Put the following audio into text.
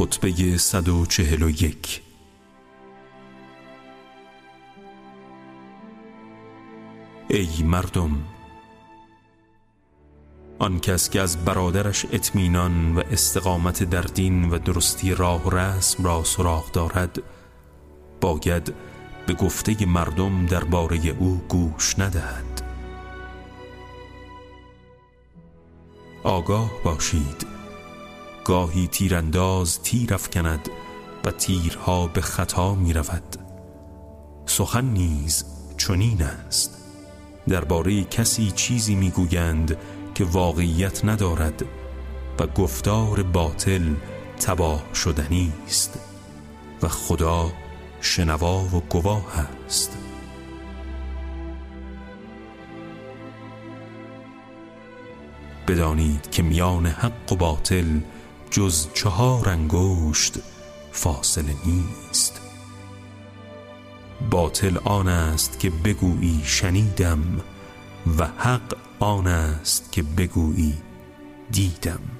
خطبه 141 ای مردم آن کس که از برادرش اطمینان و استقامت در دین و درستی راه و رسم را سراغ دارد باید به گفته مردم درباره او گوش ندهد. آگاه باشید. گاهی تیرانداز تیر افکند و تیرها به خطا می رود. سخن نیز چنین است. درباره کسی چیزی می‌گویند که واقعیت ندارد و گفتار باطل تباه شدنی است و خدا شنوا و گواه است. بدانید که میان حق و باطل جز چهار انگشت فاصله نیست. باطل آن است که بگویی شنیدم و حق آن است که بگویی دیدم.